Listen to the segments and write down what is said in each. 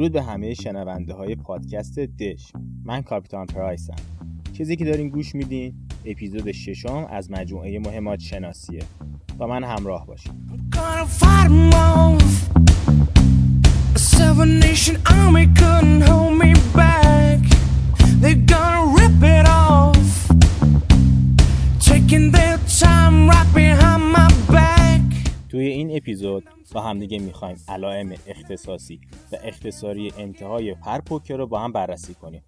درود به همه شنونده های پادکست دش. من کاپیتان پرایسم چیزی که دارین گوش میدین اپیزود ششم از مجموعه مهمات شناسیه. با من همراه باشید. توی این اپیزود با همدیگه می‌خوایم علائم اختصاصی و اختصاری انتهای هر پوکر رو با هم بررسی کنیم.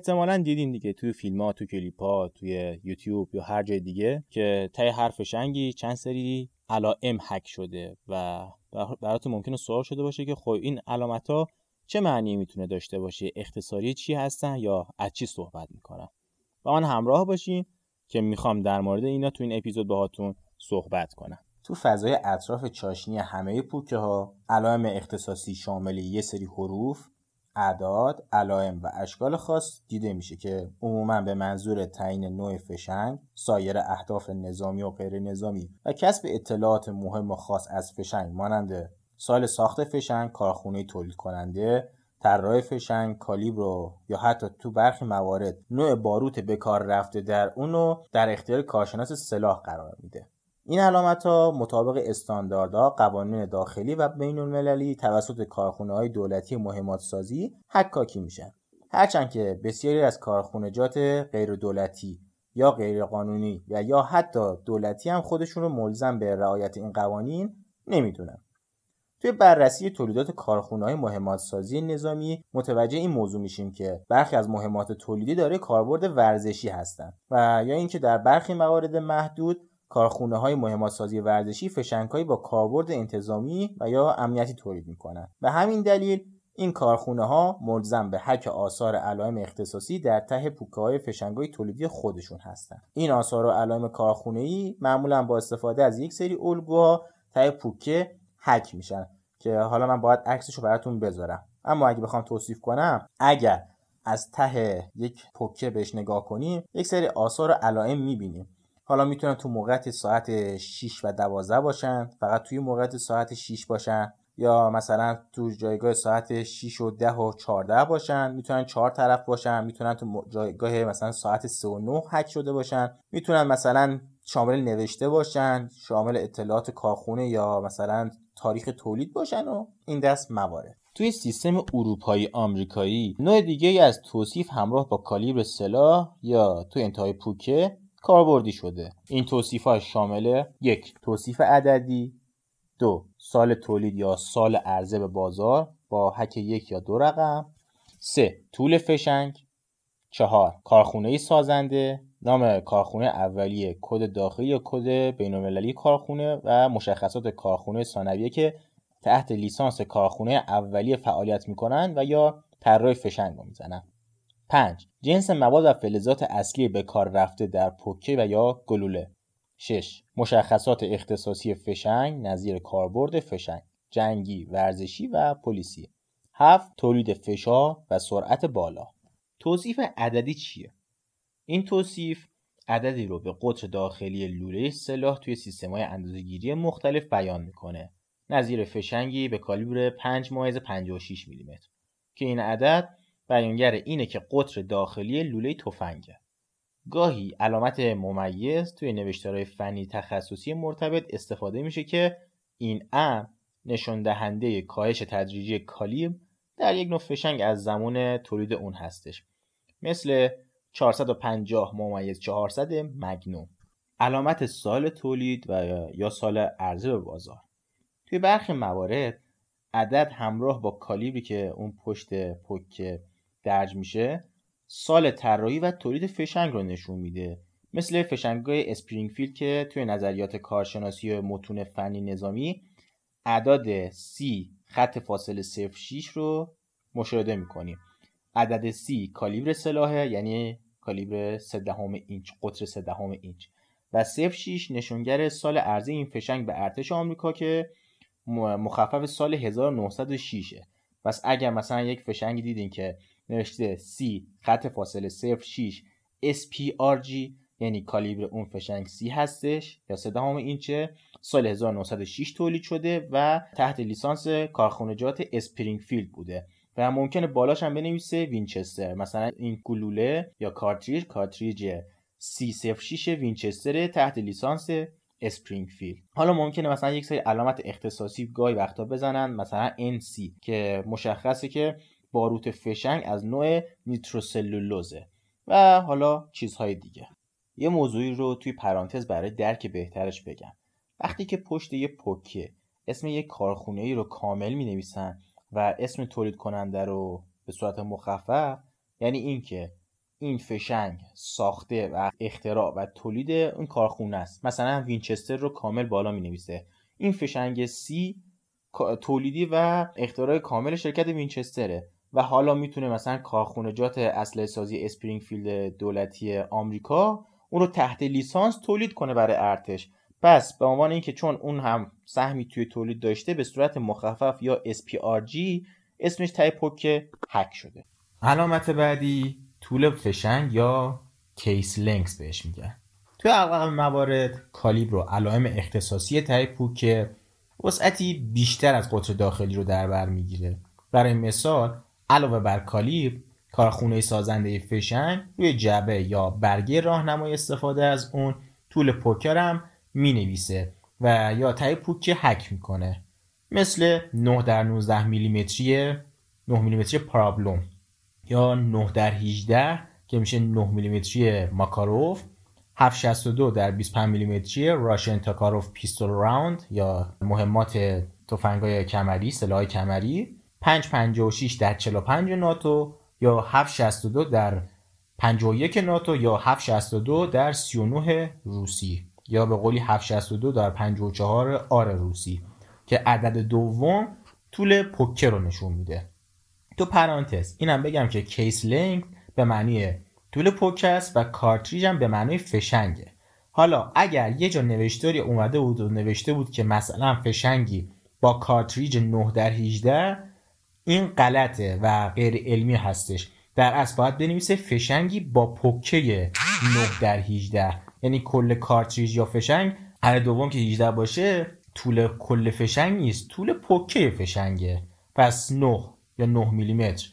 احتمالا دیدین دیگه توی فیلم ها تو کلیپ ها توی یوتیوب یا هر جای دیگه که تای حرف شنگی چند سری علائم حک شده و براتون ممکنه سوال شده باشه که خب این علامت ها چه معنی می‌تونه داشته باشه؟ اختصاری چی هستن یا از چی صحبت می‌کنن؟ با من همراه باشین که می‌خوام در مورد اینا تو این اپیزود باهاتون صحبت کنم. تو فضای اطراف چاشنی همه پوکه ها علائم اختصاصی شامل یه سری حروف اعداد، علائم و اشکال خاص دیده میشه که عموما به منظور تعیین نوع فشنگ، سایر اهداف نظامی و غیر نظامی و کسب اطلاعات مهم و خاص از فشنگ مانند سال ساخت فشنگ، کارخونه تولید کننده، طراح فشنگ، کالیبر یا حتی تو برخی موارد نوع باروت به کار رفته در اونو در اختیار کارشناس سلاح قرار میده. این علامت ها مطابق استانداردها قوانین داخلی و بین المللی توسط کارخونه های دولتی مهمات سازی حکاکی میشن. هرچند که بسیاری از کارخونجات غیر دولتی یا غیر قانونی و یا حتی دولتی هم خودشون رو ملزم به رعایت این قوانین نمی‌دونن. توی بررسی تولیدات کارخونه های مهمات سازی نظامی متوجه این موضوع میشیم که برخی از مهمات تولیدی داره کاربرد ورزشی هستند و یا اینکه در برخی موارد محدود کارخونه های مهمات سازی ورزشی فشنگ با کاربرد انتظامی و یا امنیتی تولید می‌کنند به همین دلیل این کارخونه ها ملزم به حک آثار علائم اختصاصی در ته پوکه های فشنگای تولیدی خودشون هستند این آثار و علائم کارخونه ای معمولا با استفاده از یک سری الگوها ته پوکه حک میشن که حالا من باید عکسش رو براتون بذارم. اما اگه بخوام توصیف کنم اگر از ته یک پوکه بهش نگاه کنیم یک سری آثار و علائم می‌بینیم. حالا می‌تونن تو موقعیت ساعت 6 و 12 باشن فقط توی موقعیت ساعت 6 باشن. یا مثلا تو جایگاه ساعت 6 و 10 و 14 باشن می‌تونن چهار طرف باشن. می‌تونن تو جایگاه مثلا ساعت 3 و 9 حک شده باشن. می‌تونن مثلا شامل نوشته باشن شامل اطلاعات کارخونه یا مثلا تاریخ تولید باشن و این دست موارد. توی سیستم اروپایی آمریکایی نوع دیگه از توصیف همراه با کالیبر سلاح یا تو انتهای پوکه کاربردی شده. این توصیف ها شامل یک توصیف عددی. دو سال تولید یا سال عرضه به بازار با حک یک یا دو رقم. سه طول فشنگ. چهار کارخونه سازنده. نام کارخونه اولیه کد داخلی یا کد بینالمللی کارخونه و مشخصات کارخونه ثانویه که تحت لیسانس کارخونه اولیه فعالیت می‌کنن و یا طراح فشنگ رو می‌زنن. 5. جنس مواد و فلزات اصلی به کار رفته در پوکه و یا گلوله 6. مشخصات اختصاصی فشنگ نظیر کاربرد فشنگ جنگی، ورزشی و پلیسی 7. تولید فشار و سرعت بالا توصیف عددی چیه؟ این توصیف عددی رو به قطر داخلی لوله سلاح توی سیستم های اندازه‌گیری مختلف بیان می‌کنه نظیر فشنگی به کالیبر 5 ممیز 56 میلیمتر که این عدد بیانگر اینه که قطر داخلی لوله تفنگه. گاهی علامت ممیز توی نوشتارهای فنی تخصصی مرتبط استفاده میشه که این ام نشان دهنده کاهش تدریجی کالیبر در یک نوع فشنگ از زمان تولید اون هستش. مثل 450 ممیز 400 مگنوم. علامت سال تولید و یا سال عرضه به بازار. توی برخی موارد عدد همراه با کالیبری که اون پشت پک درج میشه سال طراحی و تولید فشنگ رو نشون میده. مثل فشنگای اسپرینگفیلد که توی نظریات کارشناسی و متون فنی نظامی اعداد C خط فاصله 06 رو مشاهده می‌کنیم. عدد C کالیبر سلاحه یعنی کالیبر 3 اینچ قطر 3 اینچ. و 06 نشونگر سال عرضه این فشنگ به ارتش آمریکا که مخفف سال 1906 پس اگر مثلا یک فشنگی دیدین که نوشته C خط فاصله 06 SPRG یعنی کالیبر اون فشنگ سی هستش. یا سه دهم اینچه سال 1906 تولید شده و تحت لیسانس کارخانجات اسپرینگفیلد بوده. و ممکنه بالاش هم بنویسه وینچستر مثلا این گلوله یا cartridge cartridge C06 وینچستر تحت لیسانس اسپرینگفیلد حالا ممکنه مثلا یک سری علامت اختصاصی گاهی وقتا بزنن. مثلا NC که مشخصه که باروت فشنگ از نوع نیتروسلولوزه و حالا چیزهای دیگه. یه موضوعی رو توی پرانتز برای درک بهترش بگم. وقتی که پشت یه پوکه اسم یه کارخونه ای رو کامل می نویسن و اسم تولید کننده رو به صورت مخفف یعنی اینکه این فشنگ ساخته و اختراع و تولید اون کارخونه است. مثلا وینچستر رو کامل بالا می نویسه این فشنگ سی تولیدی و اختراع کامل شرکت وینچستره. و حالا می‌تونه مثلا کارخونجات اسلحه سازی اسپرینگفیلد دولتی آمریکا اون رو تحت لیسانس تولید کنه برای ارتش. پس به عنوان اینکه چون اون هم سهمی توی تولید داشته به صورت مخفف یا SPRG اسمش ته پوکه حک شده. علامت بعدی طول فشنگ یا case length بهش میگن. توی اغلب موارد کالیبر و علائم اختصاصی ته پوکه وسعتی بیشتر از قطر داخلی رو در بر می‌گیره. برای مثال علاوه بر کالیبر کارخونه سازنده فشنگ روی جعبه یا برگه راهنمای استفاده از اون طول پوکه رو هم می نویسه و یا ته پوکه حک می‌کنه. مثل 9 در 19 میلیمتری 9 میلیمتری پرابلوم یا 9 در 18 که میشه 9 میلیمتری ماکاروف 762 در 25 میلیمتری راشن تاکاروف پیستول راوند یا مهمات تفنگای کمری سلاح کمری. 556 در 45 ناتو یا 762 در 51 ناتو یا 762 در 39 روسی یا به قولی 762 در 54 آر روسی که عدد دوم طول پوکه رو نشون میده. تو پرانتز اینم بگم که case length به معنی طول پوکه است و cartridge هم به معنی فشنگه. حالا اگر یه جا نوشتاری اومده بود و نوشته بود که مثلا فشنگی با cartridge 9 در 18 این غلطه و غیر علمی هستش. در اصل باید بنویسه فشنگی با پوکه 9 در 18 یعنی کل cartridge یا فشنگ عدد دوم که 18 باشه طول کل فشنگ نیست طول پوکه فشنگه. پس 9 یا 9 میلیمتر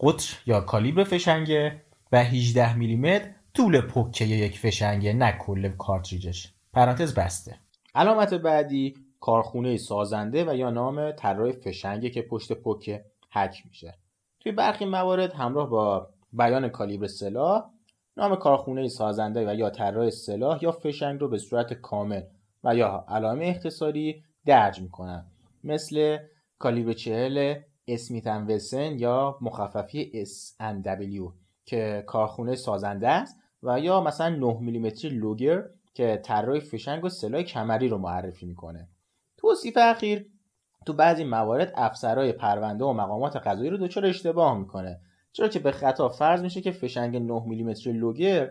قطر یا کالیبر فشنگه و 18 میلیمتر طول پوکه یک فشنگه نه کل cartridge ش. پرانتز بسته. علامت بعدی کارخونه سازنده و یا نام طراح فشنگه که پشت پوکه حک میشه. توی برخی موارد همراه با بیان کالیبر سلاح نام کارخونه سازنده و یا طراح سلاح یا فشنگ رو به صورت کامل و یا علائم اختصاری درج می‌کنن. مثل کالیبر 40 اسمیتن وسن یا مخففی SNW که کارخونه سازنده است و یا مثلا 9 میلیمتری لوگر که طراح فشنگ و سلاح کمری رو معرفی می‌کنه. توصیف اخیر تو بعضی موارد افسرهای پرونده و مقامات قضایی رو دچار اشتباه می‌کنه چرا که به خطا فرض میشه که فشنگ 9 میلیمتری لوگر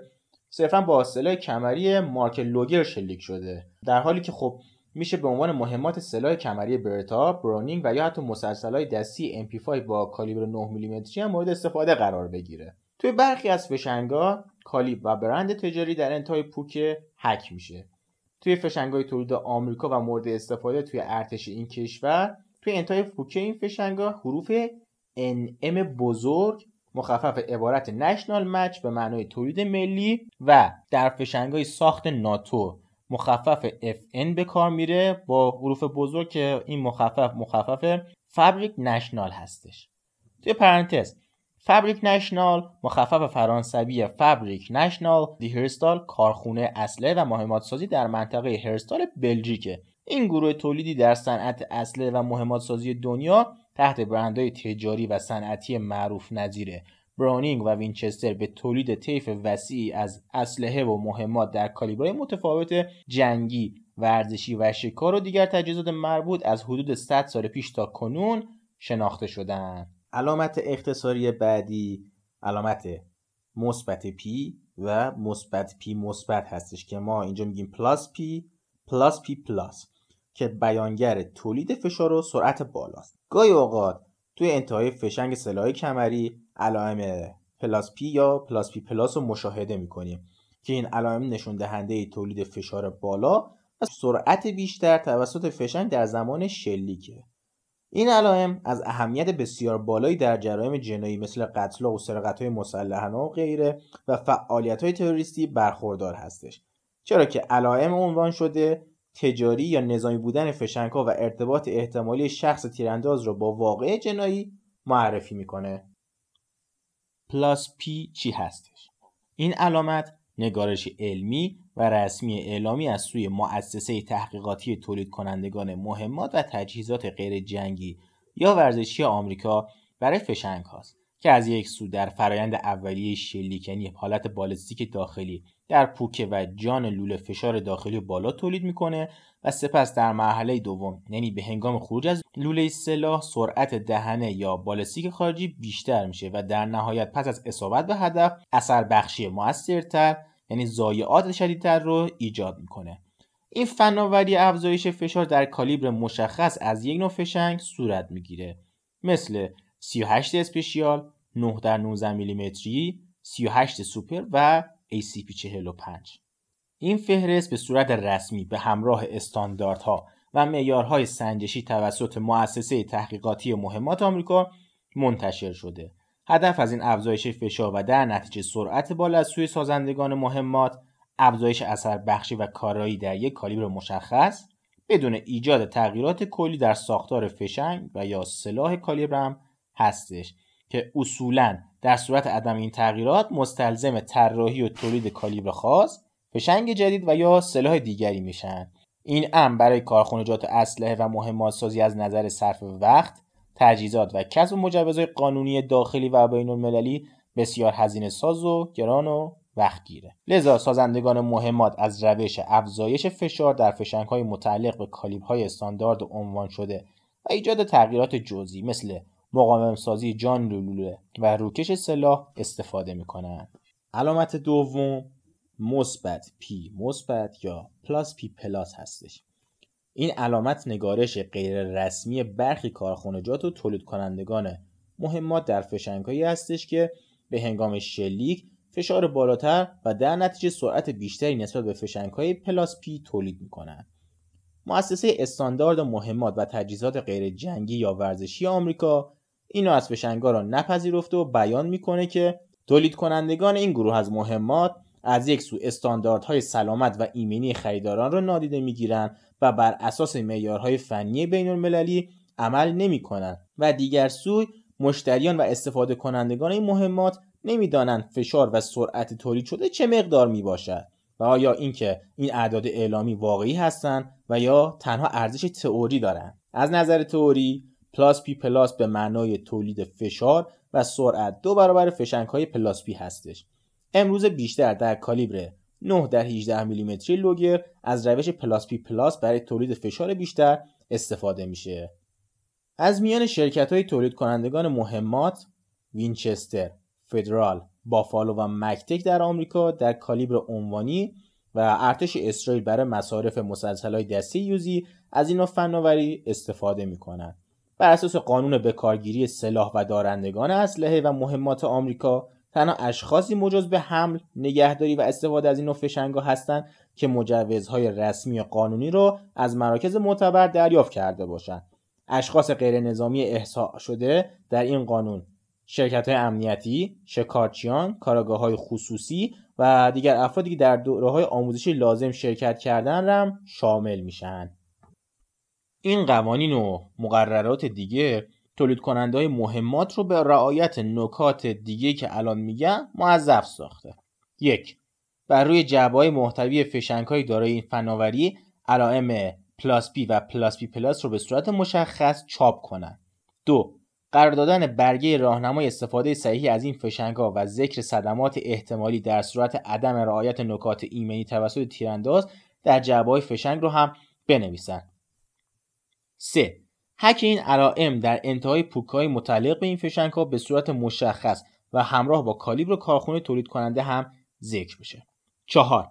صرفا با سلاح کمری مارک لوگر شلیک شده در حالی که خب میشه به عنوان مهمات سلاح کمری برتا، برونینگ و یا حتی مسلسلهای دستی MP5 با کالیبر 9 میلیمتری هم مورد استفاده قرار بگیره. توی برخی از فشنگا کالیب و برند تجاری در انتهای پوک هک میشه. توی فشنگای تولید آمریکا و مورد استفاده توی ارتش این کشور توی انتهای پوکه این فشنگا حروف NM بزرگ مخفف عبارت نشنال مچ به معنای تولید ملی و در فشنگای ساخت ناتو مخفف FN به کار میره با حروف بزرگ که این مخفف مخفف فابریک نشنال هستش. توی پرانتز فابریک نشنال مخفف فرانسوی فابریک نشنال دی هرستال کارخونه اسلحه و مهمات سازی در منطقه هرستال بلژیکه. این گروه تولیدی در صنعت اسلحه و مهمات سازی دنیا تحت برندهای تجاری و صنعتی معروف نظیر براونینگ و وینچستر به تولید طیف وسیعی از اسلحه و مهمات در کالیبرهای متفاوت جنگی ورزشی و شکار و دیگر تجهیزات مربوط از حدود 100 سال پیش تا کنون شناخته شدند علامت اختصاری بعدی علامت مثبت P و مثبت P مثبت هستش که ما اینجا میگیم plus P plus P plus که بیانگر تولید فشار و سرعت بالاست. گاهی اوقات توی انتهای فشنگ سلاح کمری علائم plus P یا plus P plus رو مشاهده می‌کنیم که این علائم نشون دهنده تولید فشار بالا و سرعت بیشتر توسط فشنگ در زمان شلیکه. این علائم از اهمیت بسیار بالایی در جرایم جنایی مثل قتل و سرقت های مسلحانه و غیره و فعالیت های تروریستی برخوردار هستش. چرا که علائم عنوان شده تجاری یا نظامی بودن فشنگها و ارتباط احتمالی شخص تیرانداز را با وقایع جنایی معرفی می‌کنه. plus P چی هستش؟ این علامت نگارش علمی و رسمی اعلامی از سوی مؤسسه تحقیقاتی تولید کنندگان مهمات و تجهیزات غیر جنگی یا ورزشی آمریکا برای فشنگ هاست که از یک سو در فرایند اولیه شلیک یعنی حالت بالستیک داخلی در پوکه و جان لوله فشار داخلی بالا تولید می‌کنه و سپس در مرحله دوم یعنی به هنگام خروج از لوله سلاح سرعت دهنه یا بالستیک خارجی بیشتر میشه و در نهایت پس از اصابت به هدف اثر بخشی موثرتر یعنی ضایعات شدیدتر رو ایجاد می‌کنه. این فناوری افزایش فشار در کالیبر مشخص از یک نوع فشنگ صورت می‌گیره. مثل 38 اسپیشیال 9 در 19 میلیمتری 38 سوپر و ACP45 این فهرست به صورت رسمی به همراه استانداردها و معیارهای سنجشی توسط مؤسسه تحقیقاتی مهمات آمریکا منتشر شده. هدف از این افزایش فشار و در نتیجه سرعت بالا از سوی سازندگان مهمات افزایش اثر بخشی و کارایی در یک کالیبر مشخص بدون ایجاد تغییرات کلی در ساختار فشنگ و یا سلاح کالیبر هم هستش که اصولا در صورت عدم این تغییرات مستلزم طراحی و تولید کالیبر خاص فشنگ جدید و یا سلاح دیگری میشن. این امر برای کارخانجات اسلحه و مهمات سازی از نظر صرف وقت تجهیزات و کسب مجوزهای قانونی داخلی و بین المللی بسیار هزینه ساز و گران و وقت گیره لذا سازندگان مهمات از روش افزایش فشار در فشنگ های متعلق به کالیبرهای استاندارد عنوان شده و ایجاد تغییرات جزئی مثل مقاوم سازی جان لوله و روکش سلاح استفاده می کنند. علامت دوم مثبت P مثبت یا plus P plus هستش این علامت نگارش غیر رسمی برخی کارخانجات و تولید کنندگان مهمات در فشنگهایی هستش که به هنگام شلیک فشار بالاتر و در نتیجه سرعت بیشتری نسبت به فشنگهای پلاس پی تولید می کنند. مؤسسه استاندارد مهمات و تجهیزات غیر جنگی یا ورزشی آمریکا اینو از فشنگا را نپذیرفته و بیان می‌کنه که تولید کنندگان این گروه از مهمات از یک سو استانداردهای سلامت و ایمنی خریداران را نادیده می‌گیرند و بر اساس معیارهای فنی بین المللی عمل نمی کنند و دیگر سوی مشتریان و استفاده کنندگان این مهمات نمی‌دانند فشار و سرعت تولید شده چه مقدار می باشد و آیا اینکه این اعداد اعلامی واقعی هستند و یا تنها ارزش تئوری دارند. از نظر تئوری plus P plus به معنای تولید فشار و سرعت دو برابر فشنگ های plus P هستش. امروز بیشتر در کالیبر 9 در 18 میلیمتری لوگر از روش plus P plus برای تولید فشار بیشتر استفاده میشه از میان شرکت های تولید کنندگان مهمات وینچستر، فدرال، بافالو و مکتک در آمریکا در کالیبر عنوانی و ارتش اسرائیل برای مصارف مسلسل های دستی یوزی از این فناوری استفاده می کنند. بر اساس قانون بکارگیری سلاح و دارندگان اسلحه و مهمات آمریکا تنها اشخاصی مجاز به حمل، نگهداری و استفاده از این نوع فشنگا هستند که مجوزهای رسمی و قانونی را از مراکز معتبر دریافت کرده باشند. اشخاص غیر نظامی احساء شده در این قانون شرکت های امنیتی، شکارچیان، کاراگاه های خصوصی و دیگر افرادی که در دوره های آموزشی لازم شرکت کردن هم شامل میشن. این قوانین و مقررات دیگه تولید کننده های مهمات رو به رعایت نکات دیگه که الان میگم موظف ساخته. یک بر روی جعبه های محتوی فشنگ های دارای این فناوری علائم plus P و plus P plus رو به صورت مشخص چاپ کنند. دو قرار دادن برگه راهنمای استفاده صحیح از این فشنگها و ذکر صدمات احتمالی در صورت عدم رعایت نکات ایمنی توسط تیرانداز در جعبه های فشنگ رو هم بنویسن 3. حک این علائم در انتهای پوکهای متعلق به این فشنگ ها به صورت مشخص و همراه با کالیبر کارخونه تولید کننده هم ذکر بشه. 4.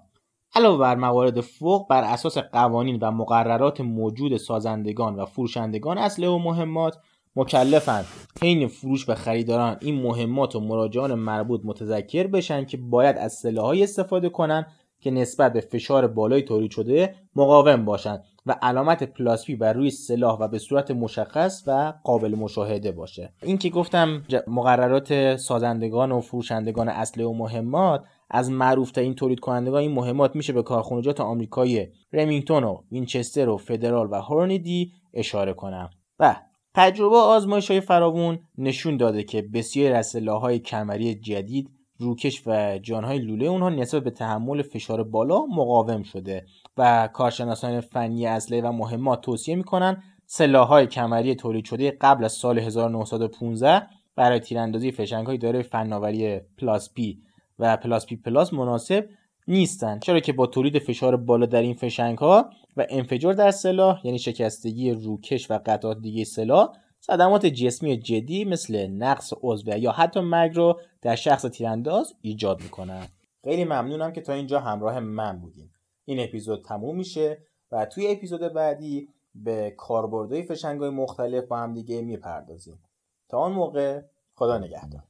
علاوه بر موارد فوق بر اساس قوانین و مقررات موجود سازندگان و فروشندگان اسلحه و مهمات مکلفند حین فروش به خریداران این مهمات و مراجعان مربوط متذکر بشن که باید از سلاحهایی استفاده کنند که نسبت به فشار بالای تولید شده مقاوم باشند و علامت plus P بر روی سلاح و به صورت مشخص و قابل مشاهده باشه. این که گفتم مقررات سازندگان و فروشندگان اسلحه و مهمات از معروف این تولید کنندگان این مهمات میشه به کارخانجات آمریکایی رمینگتون و وینچستر و فدرال و هورنیدی اشاره کنم. و تجربه آزمایش های فراوون نشون داده که بسیاری از های کمری جدید روکش و جانهای لوله اونها نسبت به تحمل فشار بالا مقاوم شده. و کارشناسان فنی اسلحه و مهمات توصیه می‌کنن های کمری تولید شده قبل از سال 1915 برای تیراندازی های دارای فناوری plus P و plus P plus مناسب نیستند چرا که با تولید فشار بالا در این فشنگ ها و انفجار در سلاح یعنی شکستگی روکش و قطعات دیگه سلاح صدمات جسمی جدی مثل نقص عضو یا حتی مرگ رو در شخص تیرانداز ایجاد می‌کنن. خیلی ممنونم که تا اینجا همراه من بودیم این اپیزود تموم میشه و توی اپیزود بعدی به کاربردهای فشنگ های مختلف با هم دیگه می‌پردازیم. تا آن موقع خدا نگهدار.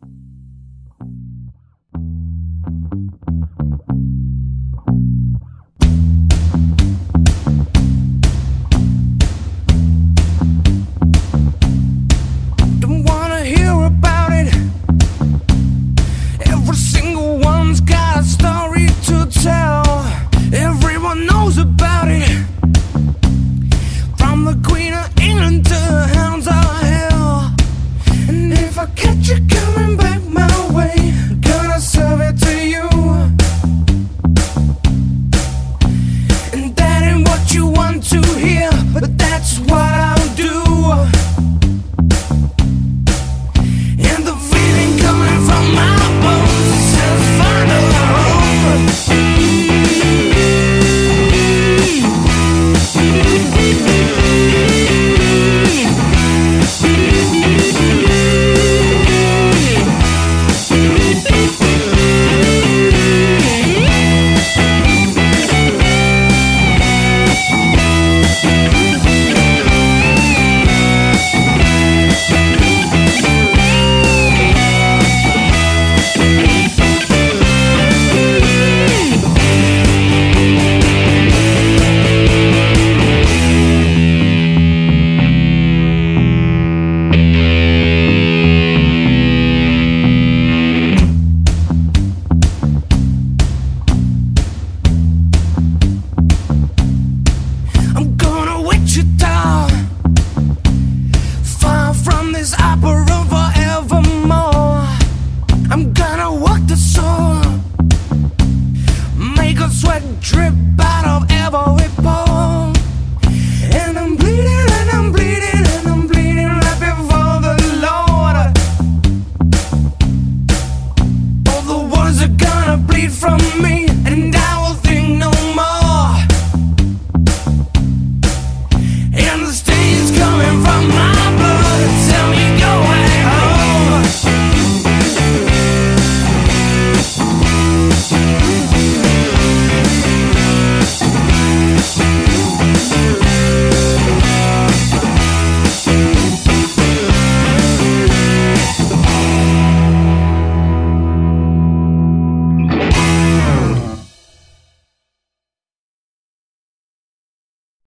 from me.